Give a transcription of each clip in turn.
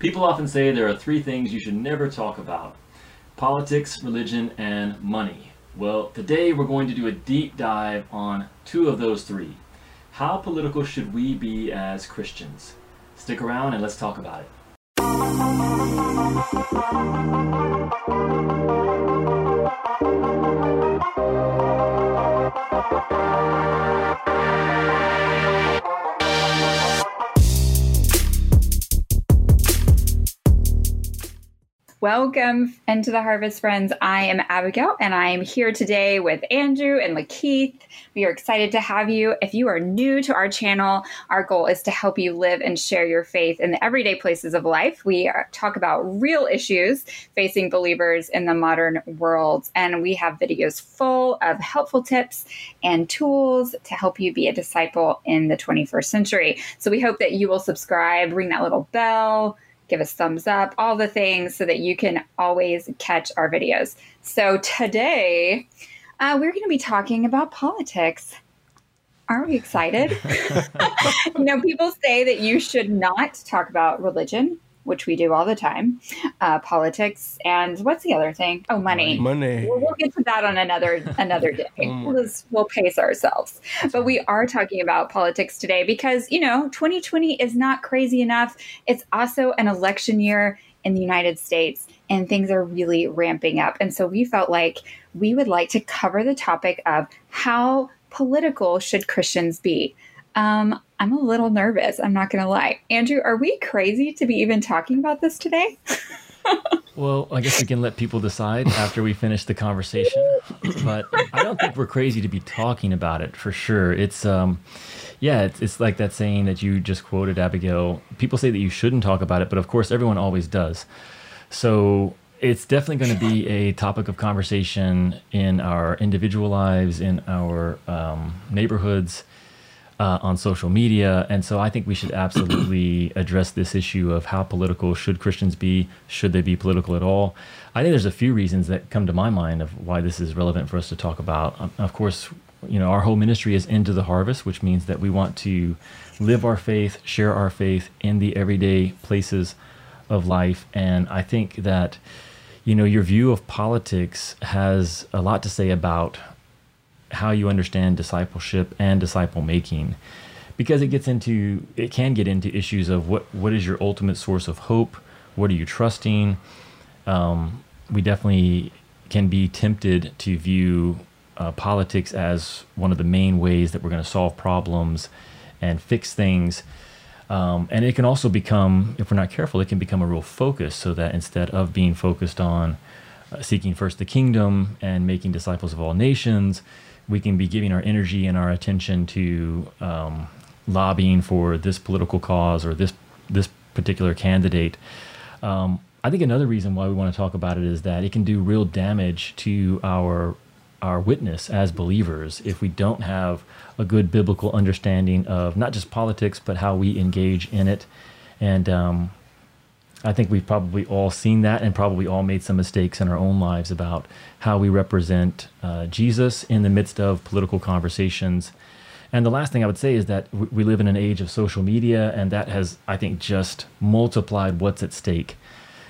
People often say there are three things you should never talk about politics, religion, and money. Well, today we're going to do a deep dive on two of those three. How political should we be as Christians? Stick around and let's talk about it. Welcome into the Harvest Friends. I am Abigail and I am here today with Andrew and Lakeith. We are excited to have you. If you are new to our channel, our goal is to help you live and share your faith in the everyday places of life. We are, talk about real issues facing believers in the modern world, and we have videos full of helpful tips and tools to help you be a disciple in the 21st century. So we hope that you will subscribe, ring that little bell give us thumbs up, all the things so that you can always catch our videos. So today, uh, we're going to be talking about politics. Aren't we excited? you know, people say that you should not talk about religion which we do all the time, uh, politics, and what's the other thing? Oh, money. Money. We'll, we'll get to that on another another day. oh we'll, just, we'll pace ourselves. But we are talking about politics today because you know 2020 is not crazy enough. It's also an election year in the United States, and things are really ramping up. And so we felt like we would like to cover the topic of how political should Christians be. Um, I'm a little nervous. I'm not going to lie. Andrew, are we crazy to be even talking about this today? well, I guess we can let people decide after we finish the conversation. But I don't think we're crazy to be talking about it for sure. It's um, yeah, it's, it's like that saying that you just quoted, Abigail. People say that you shouldn't talk about it, but of course, everyone always does. So it's definitely going to be a topic of conversation in our individual lives, in our um, neighborhoods uh, on social media. And so I think we should absolutely address this issue of how political should Christians be? Should they be political at all? I think there's a few reasons that come to my mind of why this is relevant for us to talk about. Um, of course, you know, our whole ministry is into the harvest, which means that we want to live our faith, share our faith in the everyday places of life. And I think that, you know, your view of politics has a lot to say about how you understand discipleship and disciple making because it gets into it can get into issues of what what is your ultimate source of hope? What are you trusting? Um, we definitely can be tempted to view uh, politics as one of the main ways that we're going to solve problems and fix things. Um, and it can also become if we're not careful it can become a real focus so that instead of being focused on uh, seeking first the kingdom and making disciples of all nations we can be giving our energy and our attention to um, lobbying for this political cause or this this particular candidate. Um, I think another reason why we want to talk about it is that it can do real damage to our our witness as believers if we don't have a good biblical understanding of not just politics but how we engage in it. And um, I think we've probably all seen that and probably all made some mistakes in our own lives about how we represent uh, Jesus in the midst of political conversations. And the last thing I would say is that we live in an age of social media, and that has, I think, just multiplied what's at stake.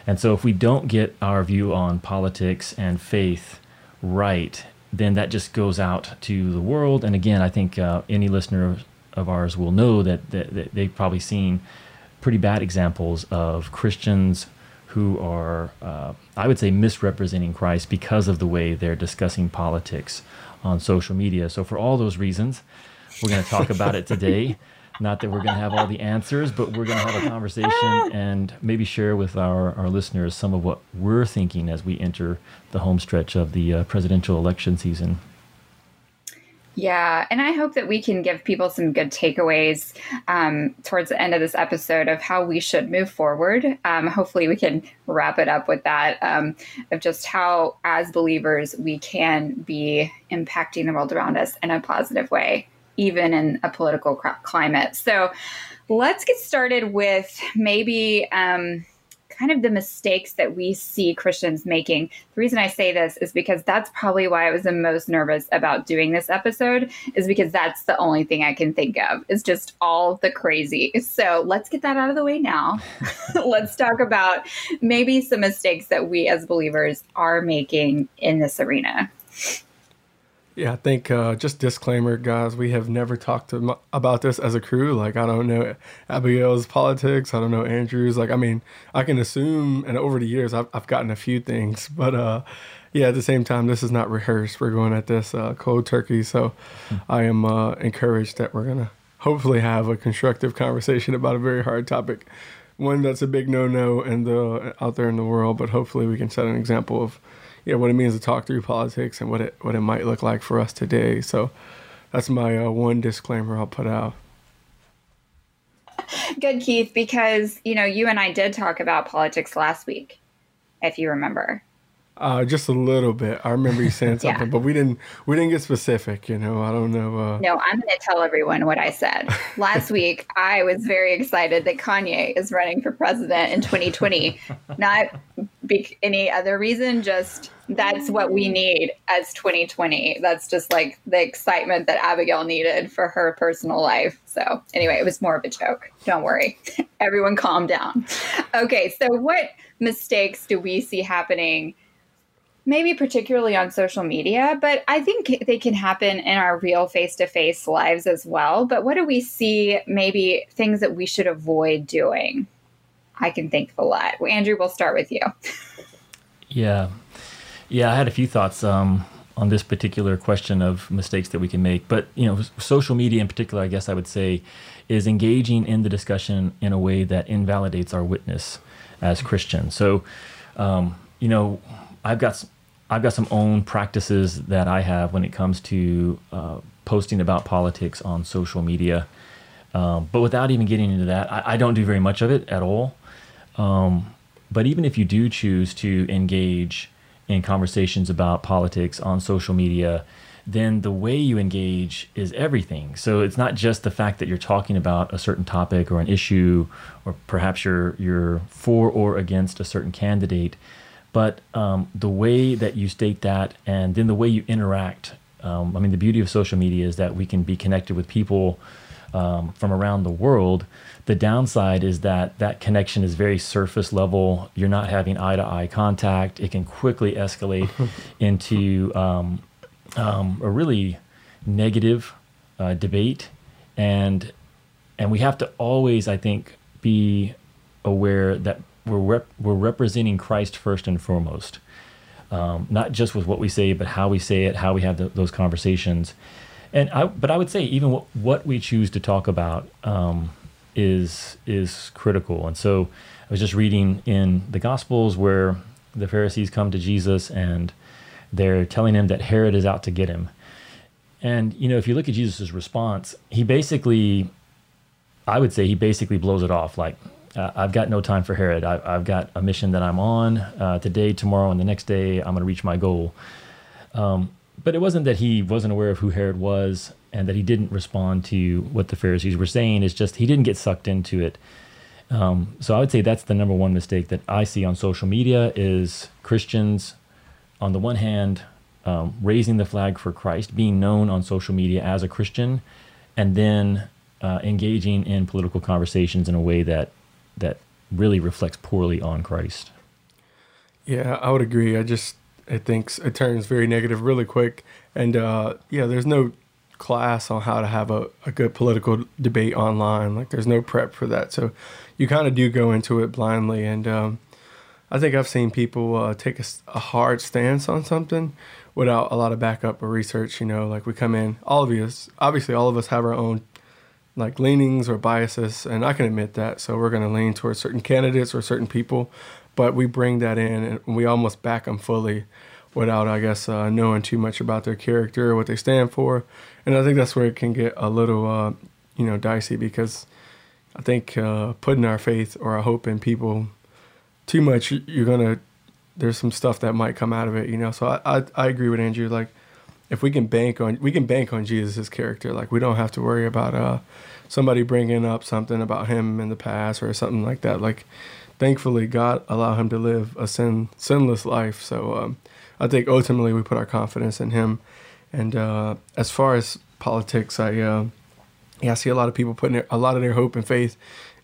And so, if we don't get our view on politics and faith right, then that just goes out to the world. And again, I think uh, any listener of ours will know that, that, that they've probably seen pretty bad examples of Christians who are, uh, I would say, misrepresenting Christ because of the way they're discussing politics on social media. So, for all those reasons, we're going to talk about it today. Not that we're going to have all the answers, but we're going to have a conversation and maybe share with our, our listeners some of what we're thinking as we enter the home stretch of the uh, presidential election season. Yeah, and I hope that we can give people some good takeaways um, towards the end of this episode of how we should move forward. Um, hopefully, we can wrap it up with that um, of just how, as believers, we can be impacting the world around us in a positive way, even in a political climate. So, let's get started with maybe um, kind of the mistakes that we see Christians making. The reason I say this is because that's probably why I was the most nervous about doing this episode, is because that's the only thing I can think of is just all the crazy. So let's get that out of the way now. let's talk about maybe some mistakes that we as believers are making in this arena. Yeah, I think uh, just disclaimer, guys. We have never talked to, about this as a crew. Like, I don't know Abigail's politics. I don't know Andrew's. Like, I mean, I can assume, and over the years, I've, I've gotten a few things. But uh, yeah, at the same time, this is not rehearsed. We're going at this uh, cold turkey. So hmm. I am uh, encouraged that we're going to hopefully have a constructive conversation about a very hard topic. One that's a big no no in the out there in the world, but hopefully we can set an example of yeah, what it means to talk through politics and what it what it might look like for us today. So that's my uh, one disclaimer I'll put out. Good, Keith, because you know you and I did talk about politics last week, if you remember. Uh, just a little bit. I remember you saying something, yeah. but we didn't we didn't get specific. You know, I don't know. Uh... No, I'm going to tell everyone what I said last week. I was very excited that Kanye is running for president in 2020. Not be- any other reason, just that's what we mm. need as 2020. That's just like the excitement that Abigail needed for her personal life. So anyway, it was more of a joke. Don't worry. Everyone, calm down. Okay, so what mistakes do we see happening? maybe particularly on social media, but I think they can happen in our real face to face lives as well. But what do we see, maybe things that we should avoid doing? I can think of a lot. Andrew, we'll start with you. yeah. Yeah, I had a few thoughts um, on this particular question of mistakes that we can make. But, you know, social media in particular, I guess I would say, is engaging in the discussion in a way that invalidates our witness as Christians. So, um, you know, I've got some, I've got some own practices that I have when it comes to uh, posting about politics on social media. Um, but without even getting into that, I, I, don't do very much of it at all. Um, but even if you do choose to engage in conversations about politics on social media, then the way you engage is everything. So it's not just the fact that you're talking about a certain topic or an issue, or perhaps you're you're for or against a certain candidate but um, the way that you state that and then the way you interact um, i mean the beauty of social media is that we can be connected with people um, from around the world the downside is that that connection is very surface level. You're not having eye to eye contact. It can quickly escalate into um, um, a really negative uh, debate. And and we have to always i think be aware that we're rep- we're representing Christ first and foremost, um, not just with what we say, but how we say it, how we have the, those conversations, and I. But I would say even what, what we choose to talk about um, is is critical. And so I was just reading in the Gospels where the Pharisees come to Jesus and they're telling him that Herod is out to get him. And you know, if you look at Jesus' response, he basically, I would say, he basically blows it off like uh, I've got no time for Herod. I, have got a mission that I'm on uh, today, tomorrow, and the next day. I'm going to reach my goal. Um, but it wasn't that he wasn't aware of who Herod was and that he didn't respond to what the Pharisees were saying. It's just he didn't get sucked into it. Um, so I would say that's the number one mistake that I see on social media is Christians, on the one hand, um, raising the flag for Christ, being known on social media as a Christian, and then uh, engaging in political conversations in a way that that really reflects poorly on Christ. Yeah, I would agree. I just it thinks it turns very negative really quick, and uh, yeah, there's no class on how to have a, a good political debate online. Like there's no prep for that, so you kind of do go into it blindly. And um, I think I've seen people uh, take a, a hard stance on something without a lot of backup or research. You know, like we come in, all of us, obviously, all of us have our own like leanings or biases, and I can admit that. So we're going to lean towards certain candidates or certain people, but we bring that in and we almost back them fully without, I guess, uh, knowing too much about their character or what they stand for. And I think that's where it can get a little, uh, you know, dicey because I think uh, putting our faith or our hope in people too much, you're gonna. There's some stuff that might come out of it, you know. So I, I, I agree with Andrew. Like if we can bank on we can bank on Jesus' character. Like we don't have to worry about uh somebody bringing up something about him in the past or something like that. Like thankfully, God allowed him to live a sin sinless life. So um, I think ultimately we put our confidence in Him. And uh, as far as politics, I uh, yeah, I see a lot of people putting a lot of their hope and faith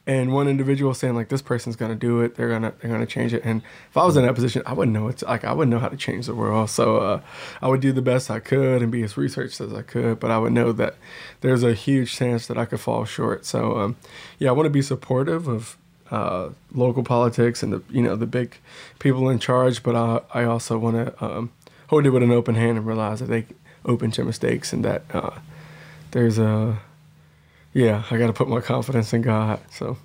and one individual saying like this person's gonna do it they're gonna they're gonna change it and if i was in that position i wouldn't know it's like i wouldn't know how to change the world so uh, i would do the best i could and be as researched as i could but i would know that there's a huge chance that i could fall short so um, yeah i want to be supportive of uh, local politics and the you know the big people in charge but i, I also want to um, hold it with an open hand and realize that they open to mistakes and that uh, there's a yeah, I got to put my confidence in God. So.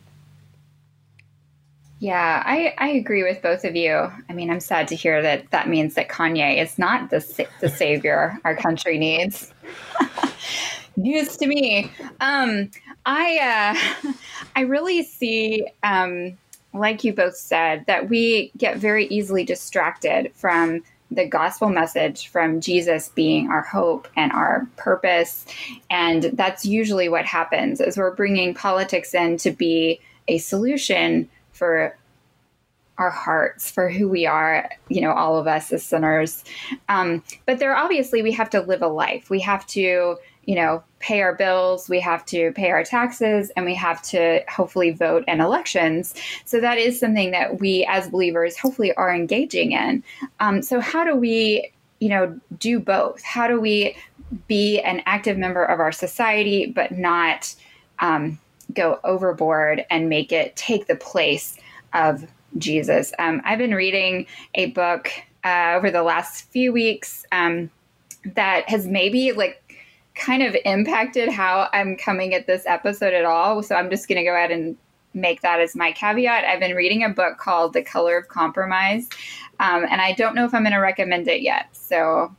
Yeah, I, I agree with both of you. I mean, I'm sad to hear that that means that Kanye is not the the savior our country needs. News to me. Um, I uh, I really see, um, like you both said, that we get very easily distracted from the gospel message from Jesus being our hope and our purpose. And that's usually what happens is we're bringing politics in to be a solution for our hearts for who we are, you know, all of us as sinners. Um, but there, obviously, we have to live a life. We have to you know, pay our bills, we have to pay our taxes, and we have to hopefully vote in elections. So that is something that we as believers hopefully are engaging in. Um, so how do we, you know, do both? How do we be an active member of our society, but not um, go overboard and make it take the place of Jesus? Um, I've been reading a book uh, over the last few weeks um, that has maybe like kind of impacted how I'm coming at this episode at all. So I'm just going to go ahead and make that as my caveat. I've been reading a book called The Color of Compromise, um, and I don't know if I'm going to recommend it yet. So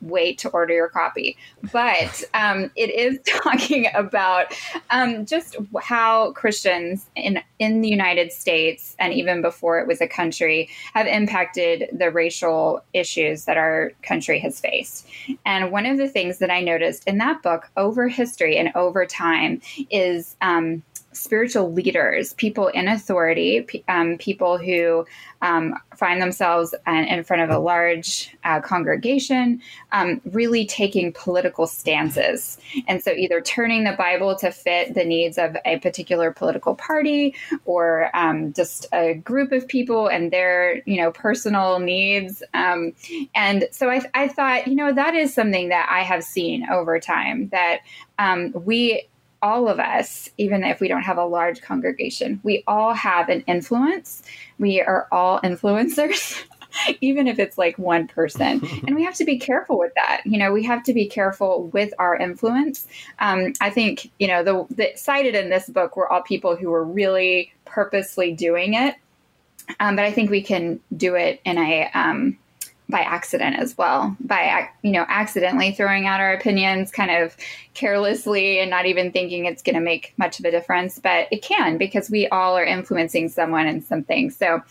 wait to order your copy. But um, it is talking about um, just how Christians in in the United States and even before it was a country have impacted the racial issues that our country has faced. And one of the things that I noticed in that book over history and over time is um, spiritual leaders, people in authority, um, people who um, find themselves in front of a large uh, congregation, um, really taking political stances. And so either turning the Bible to fit the needs of a particular political party or um, just a group of people and their, you know, personal needs. Um, and so I, I thought, you know, that is something that I have seen over time that um, we all of us, even if we don't have a large congregation, we all have an influence. We are all influencers. even if it's like one person. and we have to be careful with that. You know, we have to be careful with our influence. Um, I think, you know, the, the cited in this book were all people who were really purposely doing it. Um, but I think we can do it in a um, by accident as well by you know accidentally throwing out our opinions kind of carelessly and not even thinking it's going to make much of a difference but it can because we all are influencing someone and something so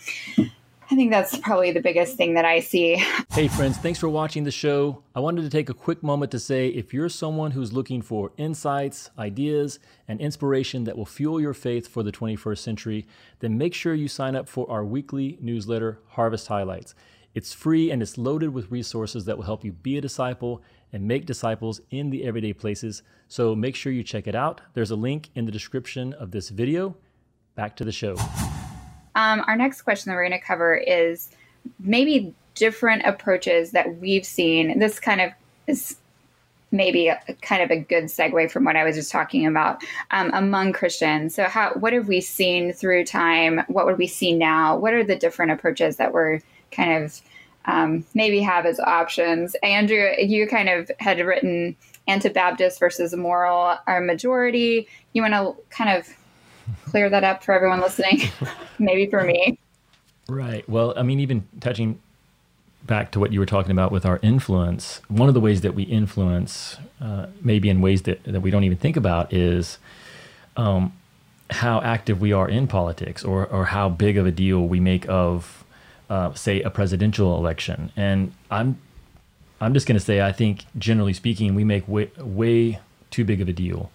I think that's probably the biggest thing that I see. Hey, friends, thanks for watching the show. I wanted to take a quick moment to say if you're someone who's looking for insights, ideas, and inspiration that will fuel your faith for the 21st century, then make sure you sign up for our weekly newsletter, Harvest Highlights. It's free and it's loaded with resources that will help you be a disciple and make disciples in the everyday places. So make sure you check it out. There's a link in the description of this video. Back to the show. Um, our next question that we're going to cover is maybe different approaches that we've seen. This kind of is maybe a, kind of a good segue from what I was just talking about um, among Christians. So, how what have we seen through time? What would we see now? What are the different approaches that we're kind of um, maybe have as options. Andrew, you kind of had written Anabaptist versus moral or majority. You want to kind of clear that up for everyone listening, maybe for me. Right. Well, I mean, even touching back to what you were talking about with our influence, one of the ways that we influence, uh, maybe in ways that, that we don't even think about, is um, how active we are in politics or, or how big of a deal we make of uh, say a presidential election. And I'm I'm just going to say I think generally speaking we make way way too big of a deal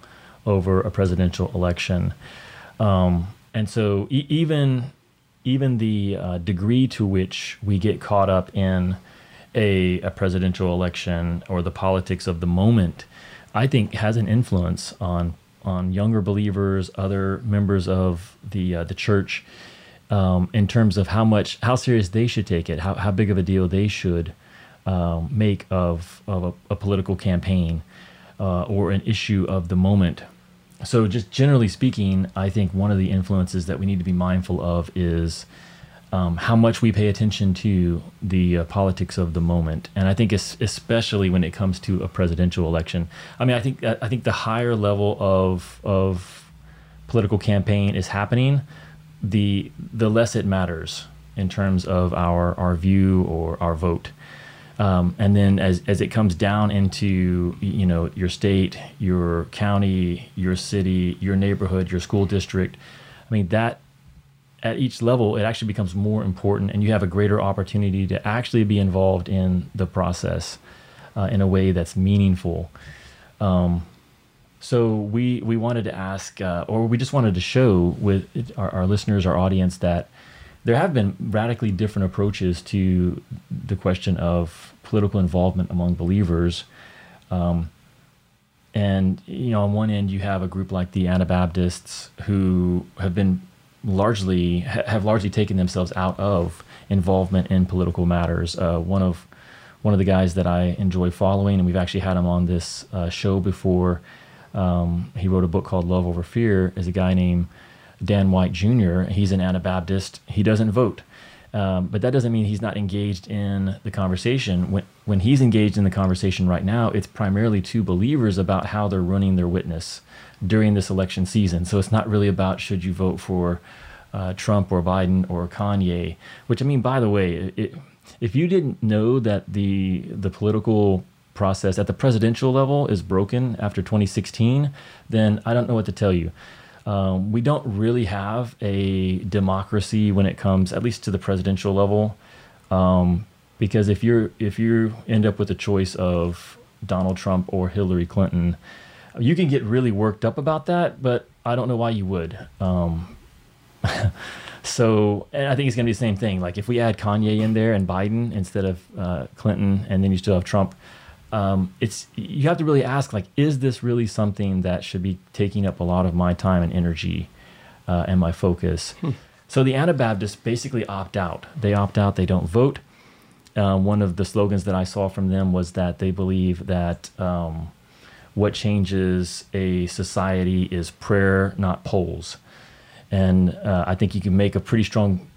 over a presidential election. Um, and so e- even even the uh, degree to which we get caught up in a, a presidential election or the politics of the moment, I think has an influence on on younger believers, other members of the uh, the church, um, in terms of how much how serious they should take it, how how big of a deal they should um, make of of a, a political campaign uh, or an issue of the moment. So, just generally speaking, I think one of the influences that we need to be mindful of is um, how much we pay attention to the uh, politics of the moment, and I think especially when it comes to a presidential election. I mean, I think I think the higher level of of political campaign is happening, the the less it matters in terms of our our view or our vote. Um, and then as, as it comes down into you know your state, your county, your city, your neighborhood, your school district, I mean that at each level it actually becomes more important, and you have a greater opportunity to actually be involved in the process uh, in a way that's meaningful. Um, so we we wanted to ask, uh, or we just wanted to show with our, our listeners, our audience that there have been radically different approaches to the question of political involvement among believers. Um, and you know, on one end, you have a group like the Anabaptists who have been largely have largely taken themselves out of involvement in political matters. Uh, one of one of the guys that I enjoy following, and we've actually had him on this uh, show before. Um, he wrote a book called Love Over Fear. Is a guy named Dan White Jr. He's an Anabaptist. He doesn't vote. Um, but that doesn't mean he's not engaged in the conversation. When, when he's engaged in the conversation right now, it's primarily to believers about how they're running their witness during this election season. So it's not really about should you vote for uh, Trump or Biden or Kanye. Which I mean, by the way, it, if you didn't know that the the political process at the presidential level is broken after 2016, then I don't know what to tell you. Um, we don't really have a democracy when it comes, at least to the presidential level, um, because if you're if you end up with a choice of Donald Trump or Hillary Clinton, you can get really worked up about that. But I don't know why you would. Um, so I think it's going to be the same thing. Like if we add Kanye in there and Biden instead of uh, Clinton, and then you still have Trump um, it's you have to really ask like is this really something that should be taking up a lot of my time and energy uh, and my focus? Hmm. so the anabaptists basically opt out. They opt out. They don't vote. Uh, one of the slogans that i saw from them was that they believe that um, what changes a society is prayer not polls. And uh, i think you can make a pretty strong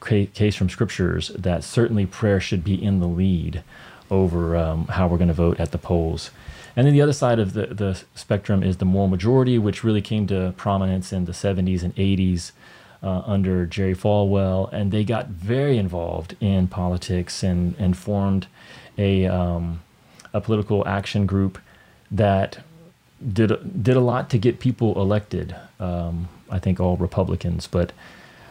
case from scriptures that certainly prayer should be in the lead over um, how we're going to vote at the polls. And then the other side of the, the spectrum is the moral majority, which really came to prominence in the 70s and 80s uh, under Jerry Falwell. And they got very involved in politics and, and formed a, um, a political action group that did, did a lot to get people elected. Um, I think all Republicans, but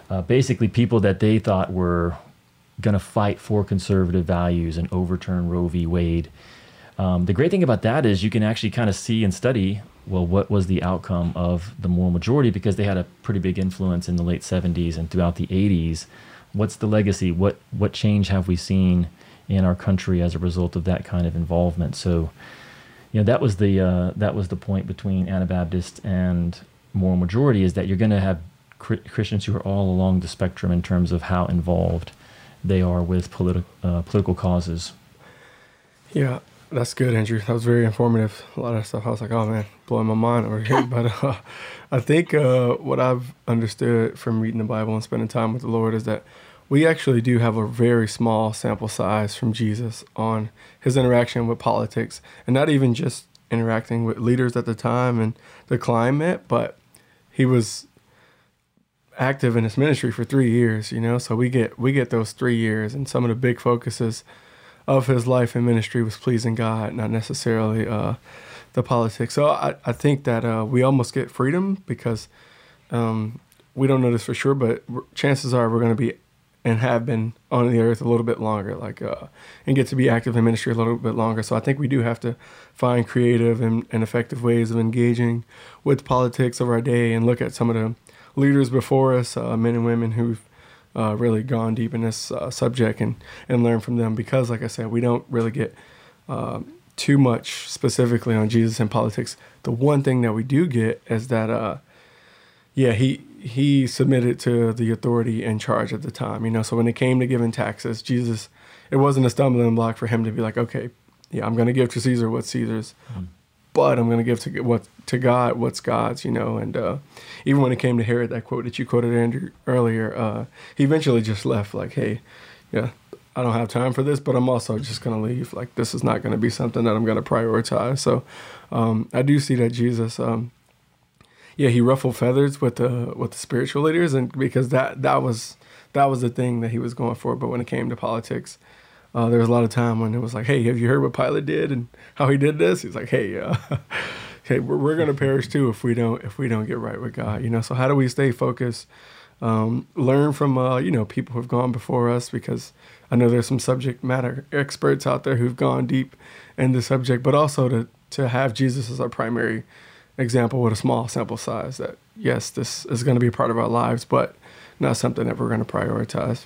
uh, basically people that they thought were going to fight for conservative values and overturn Roe v. Wade. Um, the great thing about that is you can actually kind of see and study well what was the outcome of the moral majority because they had a pretty big influence in the late 70s and throughout the 80s. What's the legacy? What what change have we seen in our country as a result of that kind of involvement? So, you know, that was the uh, that was the point between Anabaptist and moral majority is that you're going to have Christians who are all along the spectrum in terms of how involved they are with politi- uh, political causes. Yeah, that's good, Andrew. That was very informative. A lot of stuff. I was like, oh man, blowing my mind over here. but uh, I think uh, what I've understood from reading the Bible and spending time with the Lord is that we actually do have a very small sample size from Jesus on his interaction with politics, and not even just interacting with leaders at the time and the climate, but he was active in his ministry for three years, you know, so we get we get those three years, and some of the big focuses of his life and ministry was pleasing God, not necessarily uh, the politics. So I, I think that uh, we almost get freedom because um, we don't know this for sure, but chances are we're going to be and have been on the earth a little bit longer, like uh, and get to be active in ministry a little bit longer. So I think we do have to find creative and, and effective ways of engaging with politics of our day and look at some of the leaders before us, uh, men and women who've uh, really gone deep in this uh, subject and and learn from them because, like I said, we don't really get uh, too much specifically on Jesus and politics. The one thing that we do get is that, uh, yeah, he he submitted to the authority in charge at the time. You know, so when it came to giving taxes, Jesus, it wasn't a stumbling block for him to be like, okay, yeah, I'm going to give to Caesar what Caesar's, mm. But I'm going to give to what to God what's God's. You know, and uh, even when it came to Herod, that quote that you quoted Andrew earlier, uh, he eventually just left like, hey, yeah, I don't have time for this, but I'm also just going to leave. Like, this is not going to be something that I'm going to prioritize. So, um, I do see that Jesus, um, yeah, he ruffled feathers with the with the spiritual leaders, and because that that was that was the thing that he was going for. But when it came to politics, uh, there was a lot of time when it was like, "Hey, have you heard what Pilate did and how he did this?" He's like, "Hey, uh, hey, we're, we're to perish too if we don't if we don't get right with God." You know, so how do we stay focused? Um, learn from uh, you know people who've gone before us because I know there's some subject matter experts out there who've gone deep in the subject, but also to to have Jesus as our primary example with a small sample size. That yes, this is going to be a part of our lives, but not something that we're going to prioritize.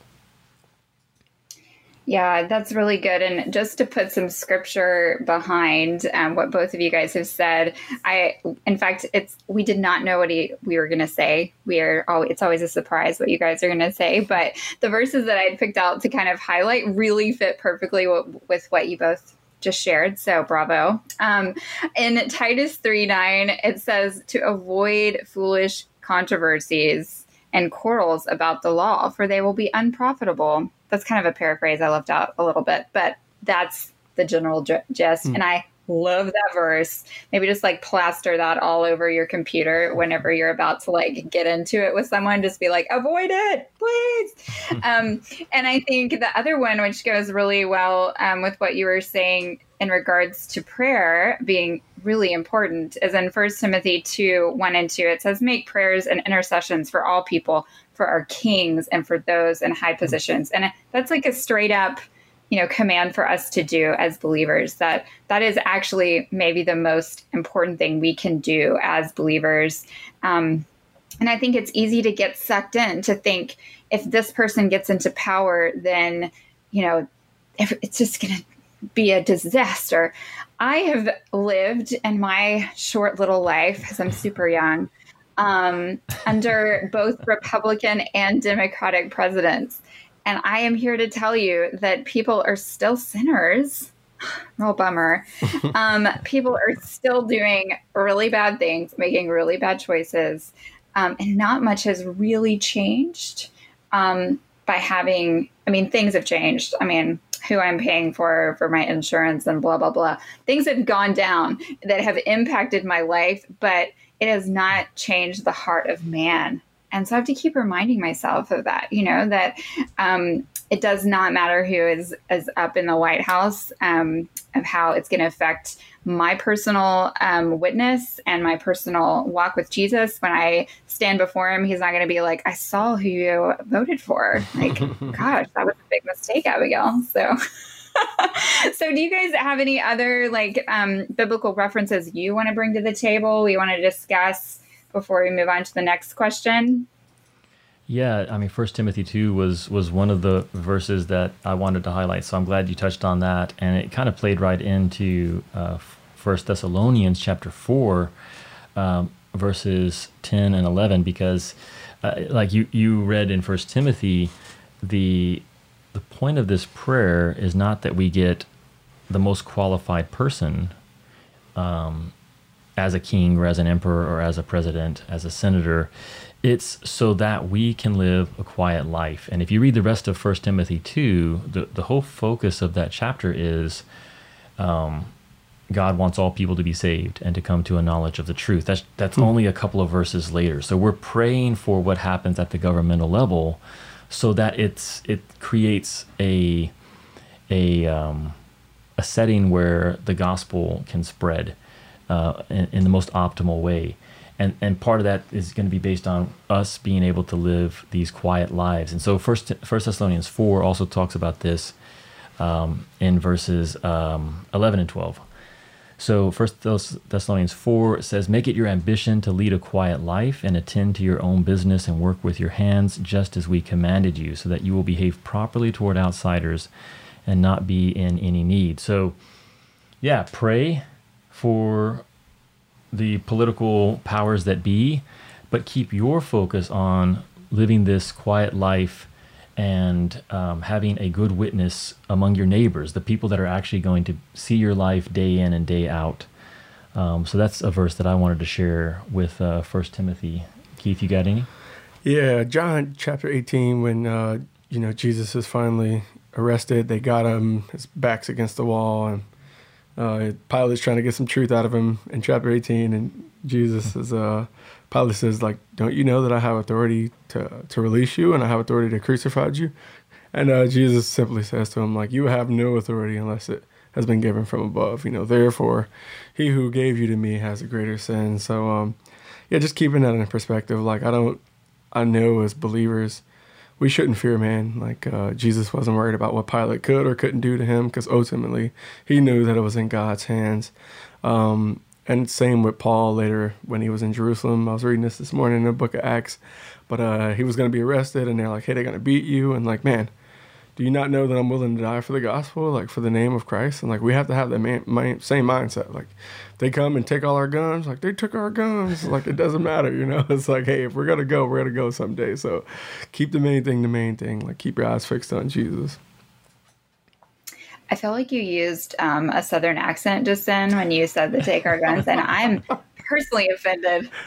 Yeah, that's really good. And just to put some scripture behind um, what both of you guys have said, I, in fact, it's we did not know what he, we were going to say. We are, oh, it's always a surprise what you guys are going to say. But the verses that I picked out to kind of highlight really fit perfectly with, with what you both just shared. So bravo. Um, in Titus 3 9, it says to avoid foolish controversies and quarrels about the law, for they will be unprofitable that's kind of a paraphrase I left out a little bit, but that's the general gist. Mm. And I love that verse. Maybe just like plaster that all over your computer whenever you're about to like get into it with someone. Just be like, avoid it, please. um, and I think the other one, which goes really well um, with what you were saying in regards to prayer being really important, is in First Timothy 2 1 and 2. It says, Make prayers and intercessions for all people, for our kings, and for those in high positions. And that's like a straight up you know command for us to do as believers that that is actually maybe the most important thing we can do as believers. Um, and i think it's easy to get sucked in to think if this person gets into power then you know if it's just going to be a disaster. I have lived in my short little life because i'm super young um, under both republican and democratic presidents and I am here to tell you that people are still sinners. Real bummer. Um, people are still doing really bad things, making really bad choices. Um, and not much has really changed um, by having, I mean, things have changed. I mean, who I'm paying for for my insurance and blah blah blah. Things have gone down that have impacted my life, but it has not changed the heart of man and so I have to keep reminding myself of that, you know, that um, it does not matter who is, is up in the White House, um, of how it's going to affect my personal um, witness and my personal walk with Jesus. When I stand before him, he's not going to be like, I saw who you voted for. Like, gosh, that was a big mistake, Abigail. So. so do you guys have any other like um, biblical references you want to bring to the table we want to discuss before we move on to the next question? Yeah, I mean, First Timothy two was was one of the verses that I wanted to highlight. So I'm glad you touched on that, and it kind of played right into uh, First Thessalonians chapter four, um, verses ten and eleven, because uh, like you you read in First Timothy, the the point of this prayer is not that we get the most qualified person um, as a king or as an emperor or as a president, as a senator. It's so that we can live a quiet life. And if you read the rest of First Timothy 2, the, the whole focus of that chapter is um, God wants all people to be saved and to come to a knowledge of the truth. That's, that's hmm. only a couple of verses later. So we're praying for what happens at the governmental level so that it's, it creates a, a, um, a setting where the gospel can spread uh, in, in, the most optimal way. And, and part of that is going to be based on us being able to live these quiet lives. And so First, First Thessalonians 4 also talks about this um, in verses um, 11 and 12. So First Thessalonians 4 says, Make it your ambition to lead a quiet life and attend to your own business and work with your hands just as we commanded you, so that you will behave properly toward outsiders and not be in any need. So, yeah, pray for the political powers that be, but keep your focus on living this quiet life and um, having a good witness among your neighbors, the people that are actually going to see your life day in and day out. Um, so that's a verse that I wanted to share with uh, First Timothy. Keith, you got any? Yeah, John chapter 18, when uh, you know Jesus is finally arrested, they got him, his back's against the wall, and uh, Pilate's trying to get some truth out of him in chapter 18, and Jesus is uh, Pilate says, like, don't you know that I have authority to, to release you and I have authority to crucify you? And uh, Jesus simply says to him, like, you have no authority unless it has been given from above. You know, therefore, he who gave you to me has a greater sin. So, um, yeah, just keeping that in perspective. Like, I don't, I know as believers, we shouldn't fear man. Like, uh, Jesus wasn't worried about what Pilate could or couldn't do to him because ultimately he knew that it was in God's hands. Um, and same with Paul later when he was in Jerusalem. I was reading this this morning in the book of Acts, but uh, he was going to be arrested, and they're like, "Hey, they're going to beat you," and like, man, do you not know that I'm willing to die for the gospel, like for the name of Christ? And like, we have to have that man, my, same mindset. Like, they come and take all our guns, like they took our guns, like it doesn't matter, you know. It's like, hey, if we're gonna go, we're gonna go someday. So, keep the main thing the main thing. Like, keep your eyes fixed on Jesus. I feel like you used um, a southern accent just then when you said the take our guns, and I'm personally offended.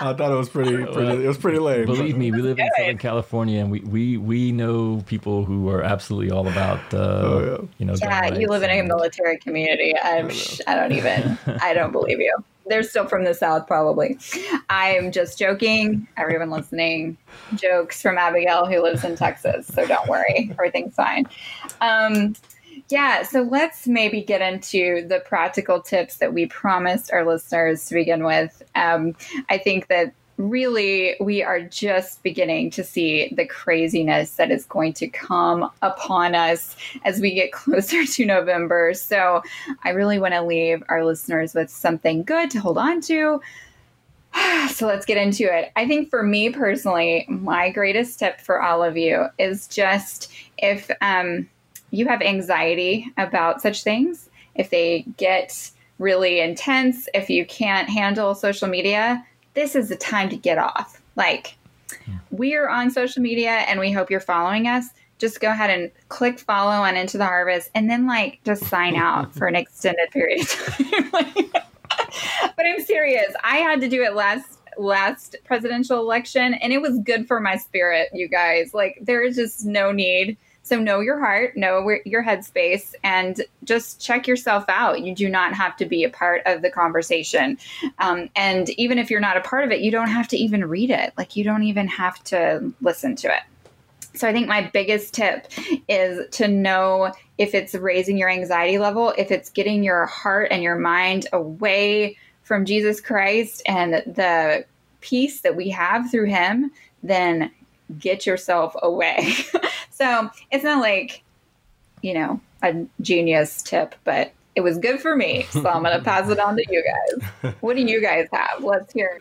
I thought it was pretty, pretty it was pretty lame. Believe me, we live in Southern California, and we, we, we know people who are absolutely all about, uh, oh, yeah. you know. Yeah, you live in a military community. I'm, I, I don't even, I don't believe you. They're still from the South, probably. I'm just joking. Everyone listening, jokes from Abigail, who lives in Texas. So don't worry, everything's fine. Um, yeah, so let's maybe get into the practical tips that we promised our listeners to begin with. Um, I think that really we are just beginning to see the craziness that is going to come upon us as we get closer to November. So I really want to leave our listeners with something good to hold on to. So let's get into it. I think for me personally, my greatest tip for all of you is just if um, you have anxiety about such things, if they get really intense, if you can't handle social media, this is the time to get off. Like, we are on social media and we hope you're following us. Just go ahead and click follow on Into the Harvest and then, like, just sign out for an extended period of time. but I'm serious. I had to do it last last presidential election and it was good for my spirit, you guys. Like, there is just no need so know your heart, know your headspace, and just check yourself out. You do not have to be a part of the conversation. Um, and even if you're not a part of it, you don't have to even read it. Like you don't even have to listen to it. So I think my biggest tip is to know if it's raising your anxiety level, if it's getting your heart and your mind away from Jesus Christ and the peace that we have through him, then get yourself away. so it's not like, you know, a genius tip, but it was good for me. So I'm going to pass it on to you guys. What do you guys have? Let's hear.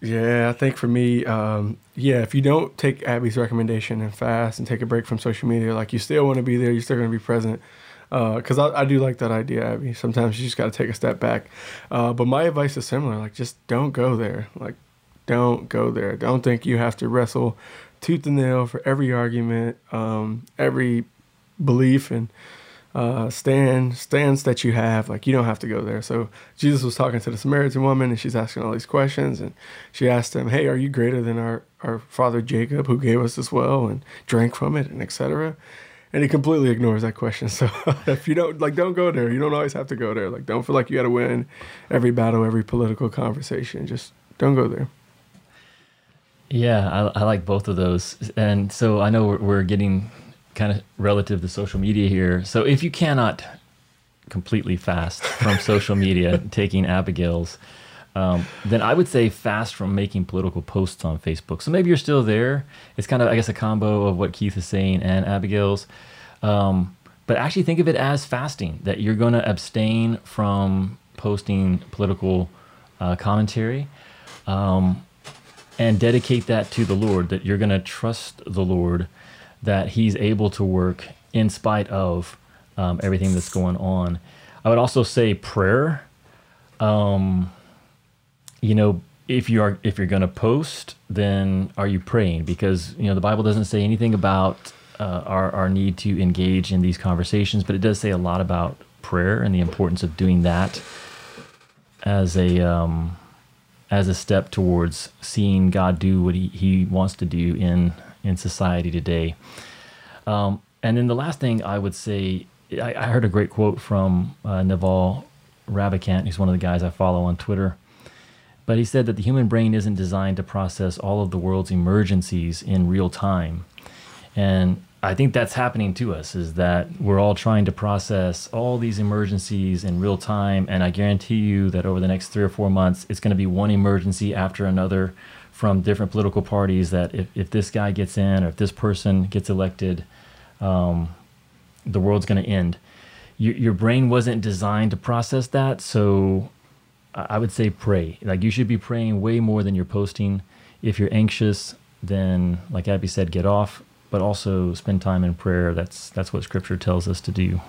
Yeah, I think for me, um, yeah, if you don't take Abby's recommendation and fast and take a break from social media, like you still want to be there, you're still going to be present. Because uh, I, I, do like that idea, Abby. Sometimes you just got to take a step back. Uh, but my advice is similar. Like, just don't go there. Like, don't go there. Don't think you have to wrestle tooth and nail for every argument, um, every belief and uh, stand stands that you have. Like you don't have to go there. So Jesus was talking to the Samaritan woman, and she's asking all these questions, and she asked him, "Hey, are you greater than our our father Jacob, who gave us this well and drank from it, and etc." And he completely ignores that question. So if you don't like, don't go there. You don't always have to go there. Like, don't feel like you got to win every battle, every political conversation. Just don't go there. Yeah, I, I, like both of those. And so I know we're, we're getting kind of relative to social media here. So if you cannot completely fast from social media, taking Abigail's, um, then I would say fast from making political posts on Facebook. So maybe you're still there. It's kind of, I guess, a combo of what Keith is saying and Abigail's. Um, but actually think of it as fasting, that you're going to abstain from posting political uh, commentary um, and dedicate that to the Lord, that you're going to trust the Lord, that He's able to work in spite of um, everything that's going on. I would also say prayer. Um, you know, if you are if you're going to post, then are you praying? Because you know the Bible doesn't say anything about uh, our our need to engage in these conversations, but it does say a lot about prayer and the importance of doing that as a um, as a step towards seeing God do what He, he wants to do in in society today. Um, and then the last thing I would say, I, I heard a great quote from uh, Naval Ravikant, who's one of the guys I follow on Twitter. But he said that the human brain isn't designed to process all of the world's emergencies in real time. And I think that's happening to us is that we're all trying to process all these emergencies in real time. And I guarantee you that over the next three or four months, it's going to be one emergency after another from different political parties that if, if this guy gets in or if this person gets elected, um, the world's going to end. Your, your brain wasn't designed to process that. So I would say pray. Like you should be praying way more than you're posting. If you're anxious, then like Abby said, get off but also spend time in prayer. That's that's what Scripture tells us to do.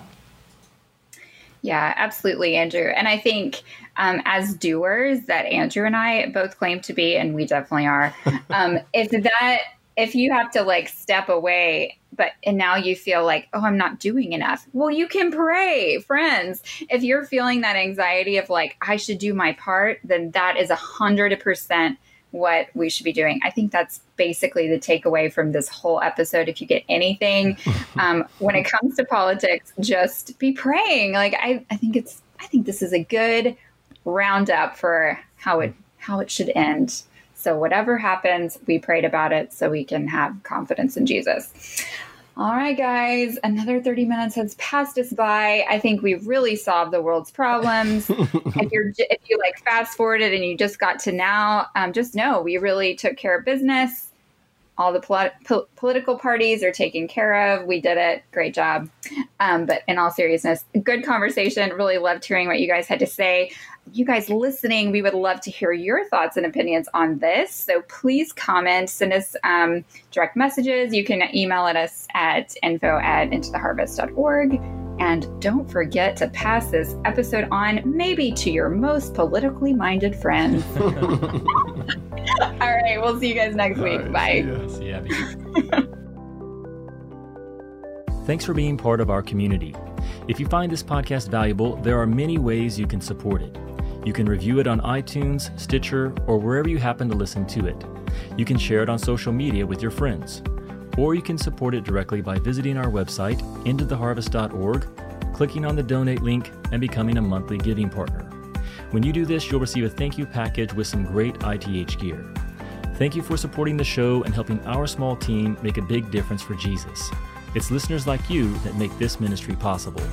Yeah, absolutely, Andrew. And I think um, as doers, that Andrew and I both claim to be, and we definitely are. Um, if that, if you have to like step away, but and now you feel like, oh, I'm not doing enough. Well, you can pray, friends. If you're feeling that anxiety of like, I should do my part, then that is a hundred percent what we should be doing. I think that's basically the takeaway from this whole episode. If you get anything um, when it comes to politics, just be praying. Like I, I think it's, I think this is a good roundup for how it how it should end. So whatever happens, we prayed about it so we can have confidence in Jesus. All right, guys, another 30 minutes has passed us by. I think we really solved the world's problems. if you're if you like fast forwarded and you just got to now, um, just know we really took care of business. All the po- political parties are taken care of. We did it. Great job. Um, but in all seriousness, good conversation. Really loved hearing what you guys had to say you guys listening, we would love to hear your thoughts and opinions on this. So please comment, send us um, direct messages. You can email at us at info at intotheharvest.org. And don't forget to pass this episode on maybe to your most politically minded friends. All right, we'll see you guys next All week. Right, Bye. See ya. See ya. Thanks for being part of our community. If you find this podcast valuable, there are many ways you can support it. You can review it on iTunes, Stitcher, or wherever you happen to listen to it. You can share it on social media with your friends. Or you can support it directly by visiting our website, intotheharvest.org, clicking on the donate link, and becoming a monthly giving partner. When you do this, you'll receive a thank you package with some great ITH gear. Thank you for supporting the show and helping our small team make a big difference for Jesus. It's listeners like you that make this ministry possible.